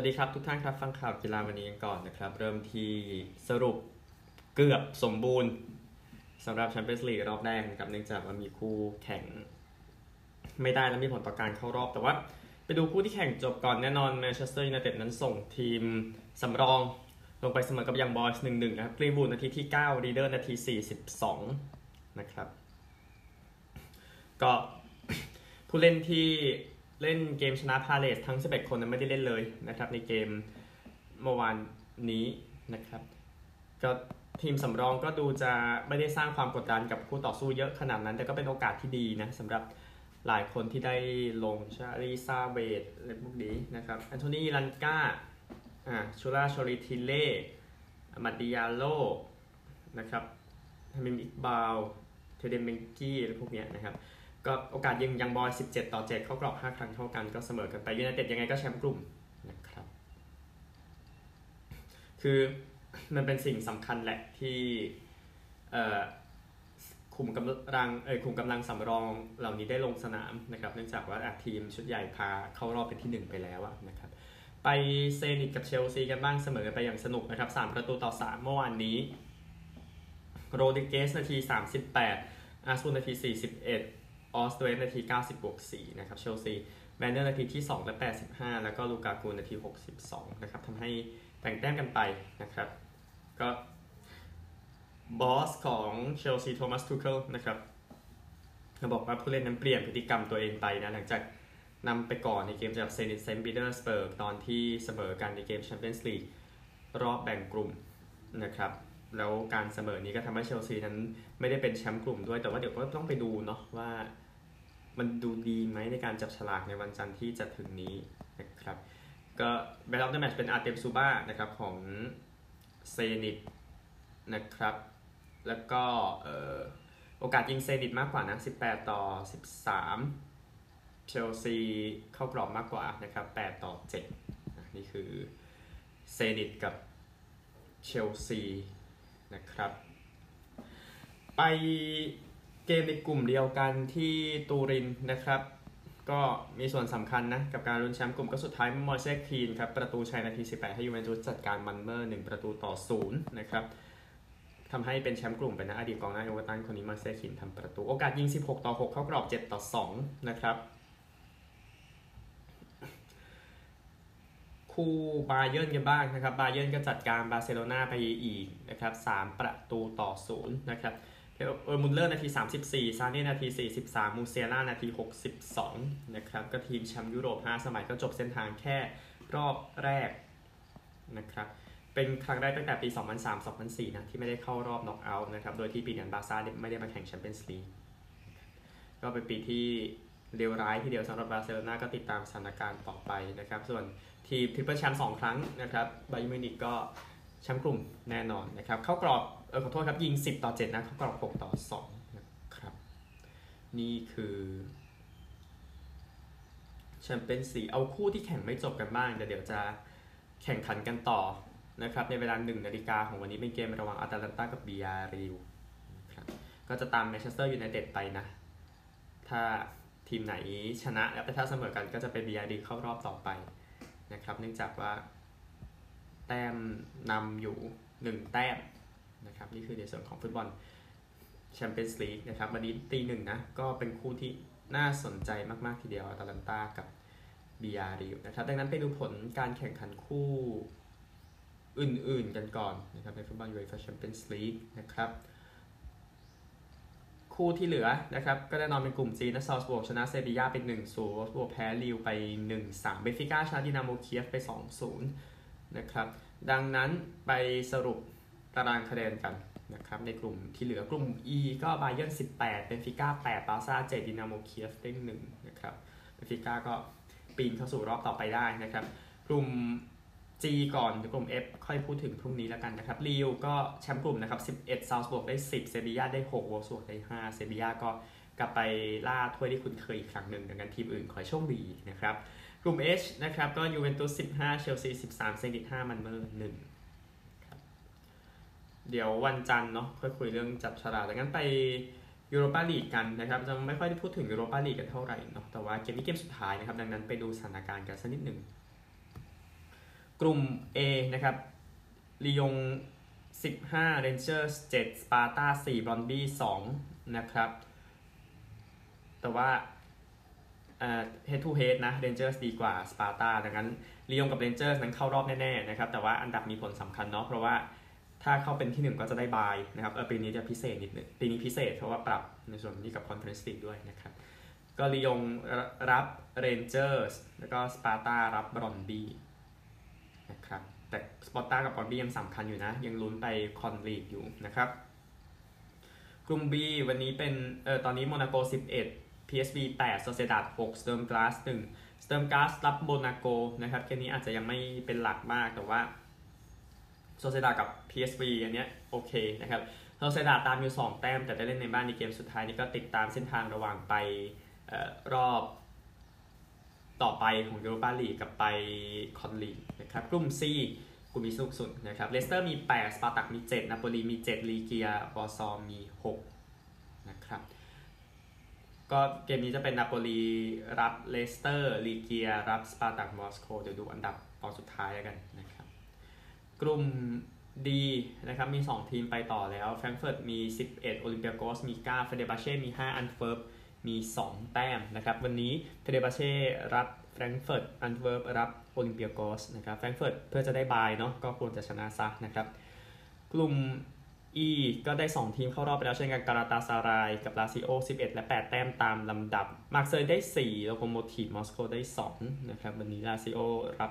สวัสดีครับทุกท่านครับฟังข่าวกีฬาวันนี้กันก่อนนะครับ เริ่มที่สรุปเกือบสมบูรณ์สำหรับแชมเปี้ยนส์ลีกรอบแรกนะครับเนื่องจากว่ามีคู่แข่งไม่ได้และมีผลต่อการเข้ารอบ แต่ว่าไปดูคู่ที่แข่งจบก่อนแน่นอนแมนเชสเตอร์ยูไนเต็ดนั้นส่งทีมสำรองลงไปเสมอกับยังบอยส์หนึ่งหนึ่งนะครับกรีนวูดนาทีที่ 9 รีเดอร์นาที 42 นะครับ ก็ผู้เล่นที่ เล่นเกมชนะพาเลสทั้ง 11 คนไม่ได้เล่นเลยนะครับในเกมเมื่อวานนี้นะครับ ก็ทีมสำรองก็ดูจะไม่ได้สร้างความกดดันกับคู่ต่อสู้เยอะขนาดนั้น แต่ก็เป็นโอกาสที่ดีนะสำหรับหลายคนที่ได้ลงชาลีซาเวดอะไรพวกนี้นะครับแอนโทนีลันกาอ่าชูราชอริทิเล่มาดิยาโลนะครับฮามิมอิกบาวเทเดเมงกี้อะไรพวกนี้นะครับ ก็โอกาสยิงยังบอย 17 ต่อ 7 เข้ากรอบ 5 ครั้งเท่ากันก็เสมอกันไปยูไนเต็ดยังไงก็แชมป์กลุ่มนะครับ คือมันเป็นสิ่งสำคัญแหละที่คุมกำลังเออคุมกำลังสำรองเหล่านี้ได้ลงสนามนะครับ เนื่องจากว่าทีมชุดใหญ่พาเข้ารอบเป็นที่ 1 ไปแล้วนะครับ ไปเซนิตกับเชลซีกันบ้างเสมอไปอย่างสนุกนะครับ3ประตูต่อ 3 เมื่อวานนี้ โรดิเกสนาที 38อาซมูนนาที 41 ออซโดเยฟนาที 90บวก4นะครับเชลซีแวร์เนอร์นาทีที่ 2 และ 85 แล้วก็ลูกากูนาที 62 นะครับทำให้แต่งแต้มกันไปนะครับ ก็บอสของเชลซีโทมัสทูเคิลนะครับเขาบอกว่าผู้เล่นนั้นเปลี่ยนพฤติกรรมตัวเองไปนะ หลังจากนำไปก่อนในเกมจากเซนิตเซนต์ปีเตอร์สเบิร์กตอนที่เสมอกันในเกมแชมเปี้ยนส์ลีกรอบแบ่งกลุ่มนะครับ แล้วการเสมอนี้ก็ทำให้เชลซีนั้นไม่ได้เป็นแชมป์กลุ่มด้วย แต่ว่าเดี๋ยวก็ต้องไปดูเนาะว่ามันดูดีไหมในการจับฉลากในวันจันทร์ที่จะถึงนี้นะครับ ก็แบลล์เดอร์แมชเป็นอาร์เตมซูบ้านะครับของเซนิตนะครับ แล้วก็โอกาสยิงเซนิตมากกว่านะ 18 ต่อ 13 เชลซีเข้ากรอบมากกว่านะครับ 8 ต่อ 7 นี่คือเซนิตกับเชลซี นะครับ ไปเกมในกลุ่มเดียวกันที่ตูรินนะครับ ก็มีส่วนสำคัญนะ กับการลุ้นแชมป์กลุ่มก็สุดท้ายมอยเซคีนครับ ประตูชัยนาที 18 ให้ยูเวนตุสจัดการมันเมอร์ 1 ประตูต่อ 0 นะครับทำให้เป็นแชมป์กลุ่มไปนะอดีตกองหน้าเอเวอร์ตันคนนี้มอยเซคีนทำประตู โอกาสยิง 16 ต่อ 6 เข้ากรอบ 7 ต่อ 2 นะครับ คู่บาเยิร์นกันบ้างนะครับบาเยิร์นก็จัดการบาร์เซโลนาไปอีกนะครับ3ประตูต่อ0นะครับเออร์มุลเลอร์นาที 34 ซาเน่นาที 43 มูเซียนานาที 62 นะครับ ก็ทีมแชมป์ยุโรป 5 สมัยก็จบเส้นทางแค่รอบแรกนะครับ เป็นครั้งแรกตั้งแต่ปี 2003-2004 นะ ที่ไม่ได้เข้ารอบน็อกเอาท์นะครับ โดยที่ปีนั้นบาซ่าไม่ได้มาแข่งแชมเปี้ยนส์ลีก ก็เป็นปีที่ เลวร้ายทีเดียวสำหรับบาร์เซโลนาก็ติดตามสถานการณ์ต่อไปนะครับ ส่วนทีม triple แชมป์สองครั้งนะครับบาเยิร์นมิวนิกก็แชมป์กลุ่มแน่นอนนะครับเข้ากรอบเออขอโทษครับยิง 10 ต่อ 7 นะ เข้ากรอบ 6 ต่อ 2 นะครับ นี่คือแชมเปี้ยนส์ลีกเอาคู่ที่แข่งไม่จบกันบ้างแต่เดี๋ยวจะแข่งขันกันต่อนะครับในเวลา1นาฬิกาของวันนี้เป็นเกมระหว่างอาตาลันตากับบียาร์เรอัลครับก็จะตามแมนเชสเตอร์ยูไนเต็ดไปนะ ถ้า ทีมไหนชนะแล้วถ้าเสมอกันก็จะเป็นบียาร์เรอัลเข้ารอบต่อไปนะครับ เนื่องจากว่า แต้มนำอยู่ 1 แต้มนะครับ นี่คือในส่วนของฟุตบอลแชมเปี้ยนส์ลีกนะครับ วันนี้ตีหนึ่งนะ ก็เป็นคู่ที่น่าสนใจมาก ๆ ทีเดียวอาตาลันตากับบียาร์เรอัลนะครับ ดังนั้นไปดูผลการแข่งขันคู่อื่น ๆ กันก่อนนะครับในฟุตบอลยูเอฟ่าแชมเปี้ยนส์ลีกนะครับ คู่ที่เหลือนะครับ ก็แน่นอนเป็นกลุ่ม G นะซัลซ์บวร์กชนะเซบียาเป็น1 0โวล์ฟสบวร์กแพ้ลีลไป 1-3 เบฟิก้าชนะดินาโมเคียฟไป 2-0 นะครับ ดังนั้นไปสรุปตารางคะแนนกันนะครับในกลุ่มที่เหลือกลุ่ม E ก็บาเยิร์น18เบฟิก้า8บาซ่า7ดินาโมเคียฟได้1นะครับเบฟิก้าก็ปีนเข้าสู่รอบต่อไปได้นะครับ กลุ่ม G ก่อนกลุ่ม F ค่อยพูดถึงพรุ่งนี้แล้วกันนะครับลีลก็แชมป์กลุ่มนะครับ 11ซัลซ์บวร์กได้ 10 เซบียาได้6โวล์ฟสบวร์กได้ 5 เซบียาก็กลับไปล่าถ้วยที่คุ้นเคยอีกครั้งหนึ่งดังนั้นทีมอื่นขอโชคดีนะครับ กลุ่ม H นะครับก็ยูเวนตุส15 เชลซี 13 เซนิต5มันเมอร์1เดี๋ยววันจันทร์เนาะค่อยคุยเรื่องจับฉลากดังนั้นไปยูโรปาลีกกันนะครับจะไม่ค่อยได้พูดถึงยูโรปาลีกกันเท่าไหร่เนาะแต่ว่าเกมนี้เกมสุดท้ายนะครับดังนั้นไปดูสถานการณ์กันสักนิดหนึ่ง กลุ่ม A นะครับลียง 15 Rangers 7 Sparta 4 b r o n b y 2 นะครับ แต่ว่า head to head นะ Rangers ดีกว่า Sparta ดังนั้นลียงกับ Rangers นั้นเข้ารอบแน่ๆนะครับ แต่ว่าอันดับมีผลสำคัญเนาะ เพราะว่าถ้าเข้าเป็นที่ 1 ก็จะได้บายนะครับ เออปีนี้จะพิเศษนิดนึง ปีนี้พิเศษเพราะว่าปรับในส่วนนี้กับ Conference League ด้วยนะครับ ก็ลียงรับ Rangers แล้วก็ Sparta รับ b r o n b y นะครับแต่สปอร์ต้ากับบอลบี้ยังสำคัญอยู่นะ ยังลุ้นไปคอนลีกอยู่นะครับกลุ่ม B วันนี้เป็นเออตอนนี้โมนาโก 11 PSV 8 s o c i e d a d 6 s t e r m g l a s 1 s t e r m g l a s รับโมนาโกนะครับเกมนี้อาจจะยังไม่เป็นหลักมากแต่ว่า s o c i e d a d กับ PSV อันเนี้ยโอเคนะครับ s o c i e d a d ตามอยู่ 2 แต้ม แต่ได้เล่นในบ้านในเกมสุดท้ายนี้ก็ติดตามเส้นทางระหว่างไปออรอบ ต่อไปของยูโรปาลีกกับไปคอนลีกนะครับกลุ่ม C กลุ่มนี้สนุกสุดนะครับเลสเตอร์มี 8 สปาร์ตักมี 7 นาโปลีมี 7 ลีเกียวอร์ซอมี 6 นะครับ ก็เกมนี้จะเป็นนาโปลีรับเลสเตอร์ลีเกียรับสปาร์ตักมอสโกเดี๋ยวดูอันดับตอนสุดท้ายกันนะครับ กลุ่ม D นะครับมี 2 ทีมไปต่อแล้วแฟรงเฟิร์ตมี 11 โอลิมเปียโกสมี 9 เฟเนร์บาห์เช่มี 5 แอนต์เวิร์ป มี 2 แต้มนะครับ วันนี้เฟเนร์บาห์เช่รับแฟรงเฟิร์ตแอนต์เวิร์ปรับโอลิมเปียโกสนะครับแฟรงเฟิร์ตเพื่อจะได้บายเนาะก็ควรจะชนะซะนะครับ กลุ่ม E ก็ได้ 2 ทีมเข้ารอบไปแล้วเช่นกันกาลาตาซารายกับลาซิโอ 11 และ 8 แต้มตามลำดับ มาร์เซย์ได้4โลโคโมทีฟมอสโกได้ 2 นะครับ วันนี้ลาซิโอรับ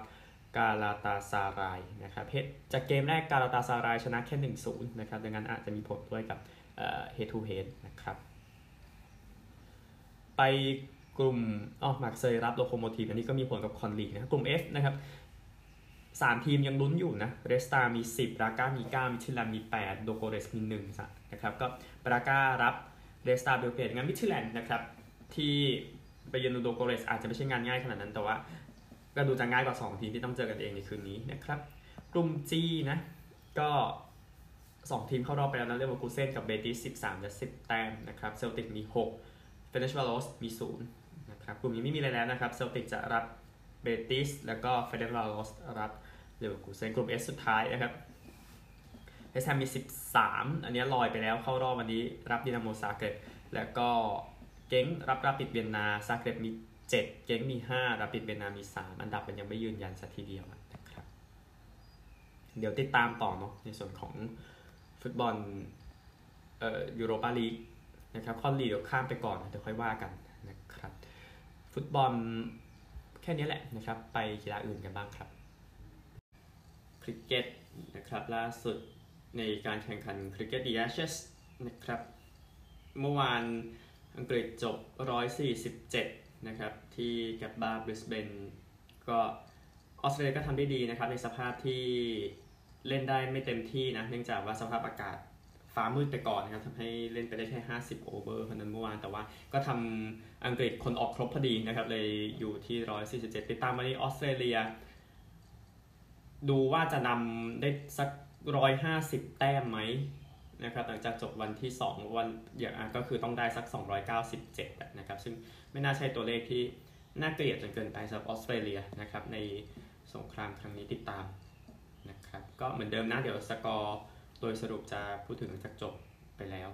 กาลาตาซารายนะครับเจากเกมแรกกาลาตาซารายชนะแค่ 1-0 นะครับ ดังนั้นอาจจะมีผลด้วยกับ head to head นะครับ ไปกลุ่มอ๋อมาร์เซย์รับโลโคโมทีฟอันนี้ก็มีผลกับคอนลีกนะกลุ่ม F นะครับสามทีมยังลุ้นอยู่นะเรดสตาร์มี 10 บราก้ามี 9 มิทิลันมี 8 ลูโดโกเรตส์มี1นะครับก็บราก้ารับเรดสตาร์เบลเกรดงั้นมิทิลันนะครับที่ไปเยือนลูโดโกเรตส์อาจจะไม่ใช่งานง่ายขนาดนั้นแต่ว่าก็ดูจะง่ายกว่า 2 ทีมที่ต้องเจอกันเองในคืนนี้นะครับกลุ่ม G นะก็ 2 ทีมเข้ารอบไปแล้วนะเรียกว่ากูเซนกับเบติส13และ10 แต้มนะครับเซลติกมี 6 เฟเรนซ์วารอสมีศูนย์นะครับกลุ่มนี้ไม่มีอะไรแล้วนะครับเซลติกจะรับเบติสแล้วก็เฟเนชวาโลสรับเรือกูเซนกลุ่ม S สุดท้ายนะครับเวสต์แฮมมี 13 อันนี้ลอยไปแล้วเข้ารอบวันนี้รับดินาโมซาเกร็บแล้วก็เกงค์รับราปิดเวียนนาซาเกร็บมี 7 เกงค์มี 5 ราปิดเวียนนามี 3 อันดับมันยังไม่ยืนยันสักทีเดียวนะครับเดี๋ยวติดตามต่อเนาะในส่วนของฟุตบอลเอ่อยูโรปาลีก นะครับคอนลีเดี๋ยวข้ามไปก่อนเดี๋ยวค่อยว่ากันนะครับฟุตบอลแค่นี้แหละนะครับไปกีฬาอื่นกันบ้างครับคริกเก็ตนะครับล่าสุดในการแข่งขันคริกเก็ต The Ashesนะครับเมื่อวานอังกฤษจบ 147 นะครับ ที่แกบบาบริสเบนก็ออสเตรเลียก็ทำได้ดีนะครับ ในสภาพที่เล่นได้ไม่เต็มที่นะ เนื่องจากว่าสภาพอากาศ ฟ้ามืดไปก่อนนะครับทำให้เล่นไปได้แค่ 50 โอเวอร์เพราะนั้นเมื่อวาน แต่ว่าก็ทำอังกฤษคนออกครบพอดีนะครับ เลยอยู่ที่ 147 ติดตามวันนี้ออสเตรเลีย ดูว่าจะนำได้สัก 150 แต้มไหมนะครับหลังจากจบวันที่ 2 วันอย่างก็คือต้องได้สัก 297 นะครับ ซึ่งไม่น่าใช่ตัวเลขที่น่าเกลียดจนเกินไปสำหรับออสเตรเลียนะครับในสงครามครั้งนี้ติดตามนะครับก็เหมือนเดิมนะเดี๋ยวสกอร์ โดยสรุปจะพูดถึงจากจบไปแล้ว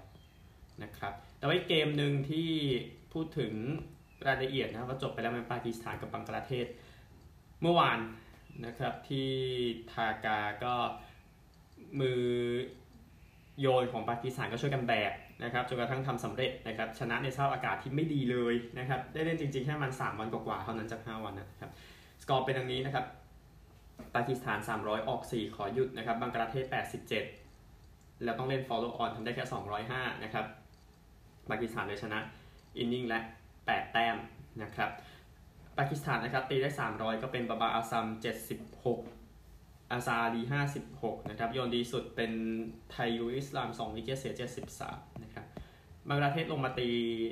นะครับแต่ว่าเกมหนึ่งที่พูดถึงรายละเอียดนะว่าจบไปแล้วเป็นปากีสถานกับบังกลาเทศ เมื่อวานนะครับที่ทากาก็มือโยนของปากีสถานก็ช่วยกันแบกนะครับจนกระทั่งทำสำเร็จนะครับชนะในสภาพอากาศที่ไม่ดีเลยนะครับได้เล่นจริงๆ แค่มัน 3 วันกว่าๆเท่านั้นจาก 5 วันนะครับสกอร์เป็นดังนี้นะครับปากีสถาน 300 ออก 4 ขอหยุดนะครับบังกลาเทศ 87 แล้วต้องเล่น follow on ทำได้แค่ 205 นะครับปากีสถานเลยชนะinnings และ 8 แต้มนะครับปากีสถานนะครับตีได้ 300 ก็เป็นบาบาร์อาซัม 76 อาซาอาลี56 นะครับ โยนดีสุดเป็นไทจูลอิสลาม 2 wicket เสีย 73 นะครับบังกลาเทศลงมาตี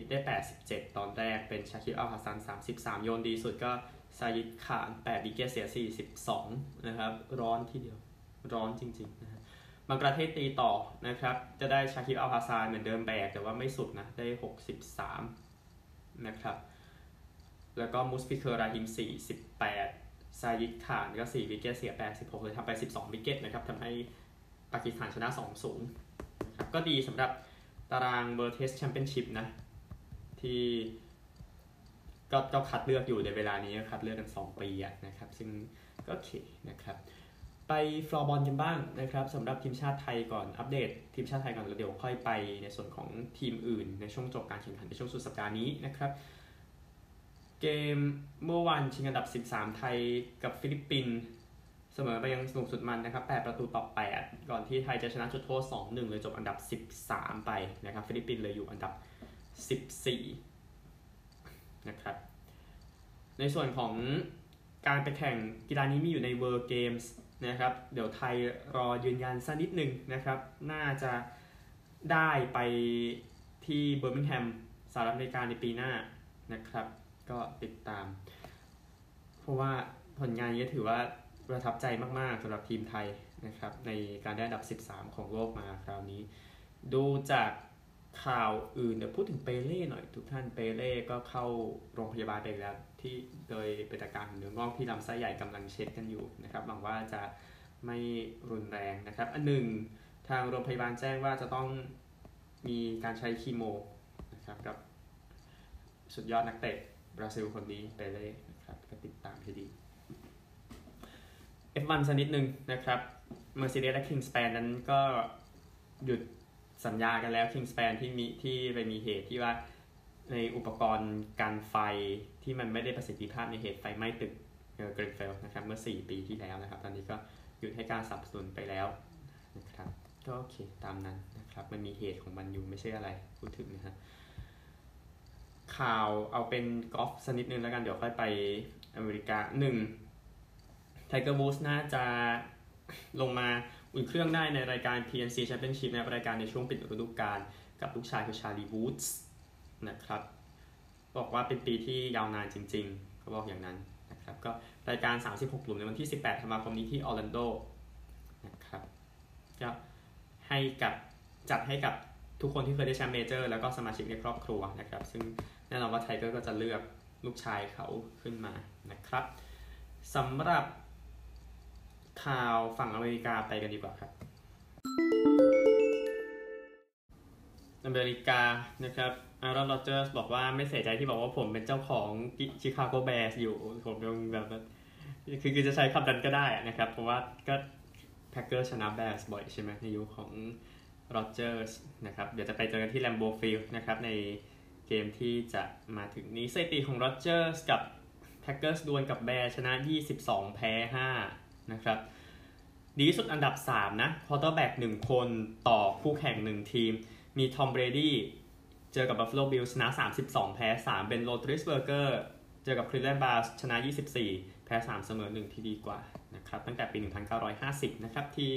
ได้ 87 ตอนแรกเป็นชาคิบอัลฮาซัน 33 โยนดีสุดก็ซายิดขาน 8 wicket เสีย 42 นะครับ ร้อนทีเดียว ร้อนจริงๆนะ บังกลาเทศตีต่อนะครับ จะได้ชาคิบอัลฮาซันเหมือนเดิมแบกแต่ว่าไม่สุดนะ ได้ 63 นะครับ แล้วก็มุชฟิเกอร์ราฮิม 48 ซายิดขานก็ 4 wicket เสีย86เลยทำไป 12 wicket นะครับทำให้ปากีสถานชนะ 2-0นะครับก็ดีสำหรับตาราง World Test Championship นะ ที่ก็ก็คัดเลือกอยู่ในเวลานี้คัดเลือกกัน 2 ปีนะครับ ซึ่งก็โอเคนะครับ ไปฟลอร์บอลกันบ้างนะครับสำหรับทีมชาติไทยก่อนอัปเดต ทีมชาติไทยก่อนแล้วเดี๋ยวค่อยไปในส่วนของทีมอื่น ในช่วงจบการแข่งขันในช่วงสุดสัปดาห์นี้นะครับเกมเมื่อวันชิงอันดับ 13 ไทยกับฟิลิปปินส์เสมอไปยังสนุกสุดมันนะครับ 8 ประตูต่อ 8 ก่อนที่ไทยจะชนะจุดโทษ 2-1 เลยจบอันดับ 13 ไปนะครับฟิลิปปินส์เลยอยู่อันดับ 14 นะครับ ในส่วนของการไปแข่งกีฬานี้มีอยู่ใน World Games นะครับเดี๋ยวไทยรอยืนยันสักนิดหนึ่งนะครับ น่าจะได้ไปที่เบอร์มิงแฮมสหรัฐอเมริกาในปีหน้านะครับ ก็ติดตาม เพราะว่าผลงานนี้ถือว่าประทับใจมากๆสำหรับทีมไทยนะครับ ในการได้อันดับ 13 ของโลกมาคราวนี้ ดูจาก ข่าวอื่นเดี๋ยวพูดถึงเปเล่หน่อย ทุกท่านเปเล่ก็เข้าโรงพยาบาลไปแล้ว ที่โดยเป็นอาการเนื้องอกที่ลำไส้ใหญ่กำลังเช็ดกันอยู่นะครับหวังว่าจะไม่รุนแรงนะครับ อันหนึ่งทางโรงพยาบาลแจ้งว่าจะต้องมีการใช้คีโมนะครับกับสุดยอดนักเตะบราซิลคนนี้เปเล่นะครับก็ติดตามให้ดี F1 สักนิดหนึ่งนะครับ Mercedes และ Kingspan นั้นก็หยุด สัญญากันแล้ว Kingspan ที่มีที่ไปมีเหตุที่ว่าในอุปกรณ์การไฟที่มันไม่ได้ประสิทธิภาพในเหตุไฟไหม้ตึกเกรนเฟลนะครับเมื่อ 4 ปีที่แล้วนะครับ ตอนนี้ก็หยุดให้การสนับสนุนไปแล้วนะครับก็โอเคตามนั้นนะครับ มันมีเหตุของมันอยู่ไม่ใช่อะไรพูดถึงนะฮะข่าวเอาเป็นกอล์ฟสนิดนึงแล้วกันเดี๋ยวค่อยไปอเมริกาหนึ่งไทเกอร์วูดส์น่าจะลงมา อุ่นเครื่องได้ในรายการ PNC Championship ในรายการในช่วงปิดฤดูกาลกับลูกชายคือชาลีวูดส์นะครับบอกว่าเป็นปีที่ยาวนานจริงๆเขาบอกอย่างนั้นนะครับก็รายการ 36 หลุมในวันที่ 18 ธันวาคมนี้ที่ออร์แลนโดนะครับก็ให้กับจัดให้กับทุกคนที่เคยได้แชมป์เมเจอร์แล้วก็สมาชิกในครอบครัวนะครับ ซึ่งแน่นอนว่าไทเกอร์ก็จะเลือกลูกชายเขาขึ้นมานะครับสำหรับ ข่าวฝั่งอเมริกาไปกันดีกว่าครับอเมริกานะครับแอรอนร็อดเจอร์สบอกว่าไม่เสียใจที่บอกว่าผมเป็นเจ้าของชิคาโกแบร์สอยู่ ผมยังแบบคือคือจะใช้คำนั้นก็ได้นะครับ เพราะว่าก็แพ็กเกอร์ชนะแบร์สบ่อยใช่ไหมในยุคของร็อดเจอร์สนะครับ เดี๋ยวจะไปเจอกันที่แลมโบฟิลด์นะครับ ในเกมที่จะมาถึงนี้สถิติของร็อดเจอร์สกับแพ็กเกอร์สดวลกับแบร์สชนะ 22 แพ้ 5 นะครับดีที่สุดอันดับ 3 นะควอเตอร์แบ็ก1คนต่อคู่แข่ง 1 ทีม มีทอมเบรดี้เจอกับ Buffalo Bills ชนะ 32 แพ้ 3 เบนโรธลิสเบอร์เกอร์เจอกับ Cleveland Browns ชนะ 24 แพ้ 3 เสมอ 1 ที่ดีกว่านะครับตั้งแต่ปี 1950 นะครับ ที่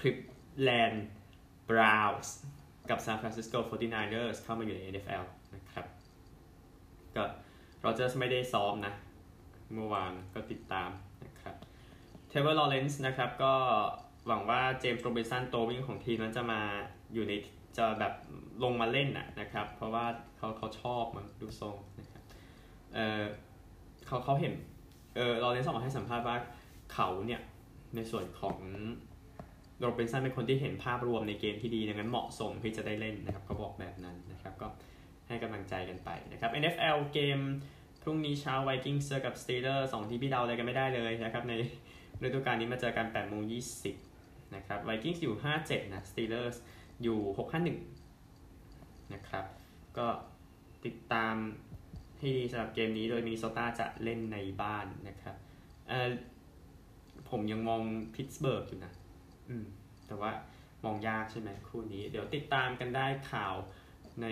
คลีฟแลนด์บราวน์สกับ San Francisco 49ers เข้ามาอยู่ใน NFL นะครับก็ร็อดเจอร์สไม่ได้ซ้อมนะ เมื่อวานก็ติดตาม เทรเวอร์ลอว์เรนซ์นะครับก็หวังว่าเจมส์โรบินสันตัววิ่งของทีมนั้นจะมาอยู่ในจะแบบลงมาเล่นนะนะครับ เพราะว่าเขาเขาชอบมันดูทรงนะครับเออเขาเขาเห็นเออลอว์เรนซ์ออกมาให้สัมภาษณ์ว่าเขาเนี่ยในส่วนของโรบินสันเป็นคนที่เห็นภาพรวมในเกมที่ดีดังนั้นเหมาะสมที่จะได้เล่นนะครับเขาบอกแบบนั้นนะครับก็ให้กำลังใจกันไปนะครับ NFL เกมพรุ่งนี้เช้าไวกิ้งเจอกับสตีลเลอร์สสองทีมที่เดาอะไรกันไม่ได้เลยนะครับใน ฤดูกาลนี้มาเจอกัน8โมง20นะครับไวกิ้งอยู่ 5-7 นะสตีลเลอร์สอยู่ 6-5-1 นะครับ ก็ติดตามให้ดีสำหรับเกมนี้โดยมินนิโซตาจะเล่นในบ้านนะครับเออผมยังมองพิตสเบิร์กอยู่นะอืมแต่ว่ามองยากใช่ไหมคู่นี้ เดี๋ยวติดตามกันได้ข่าวใน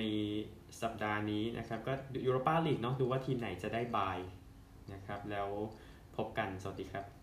สัปดาห์นี้นะครับ ก็ยูโรปาลีกเนาะดูว่าทีมไหนจะได้บายนะครับ แล้วพบกัน สวัสดีครับ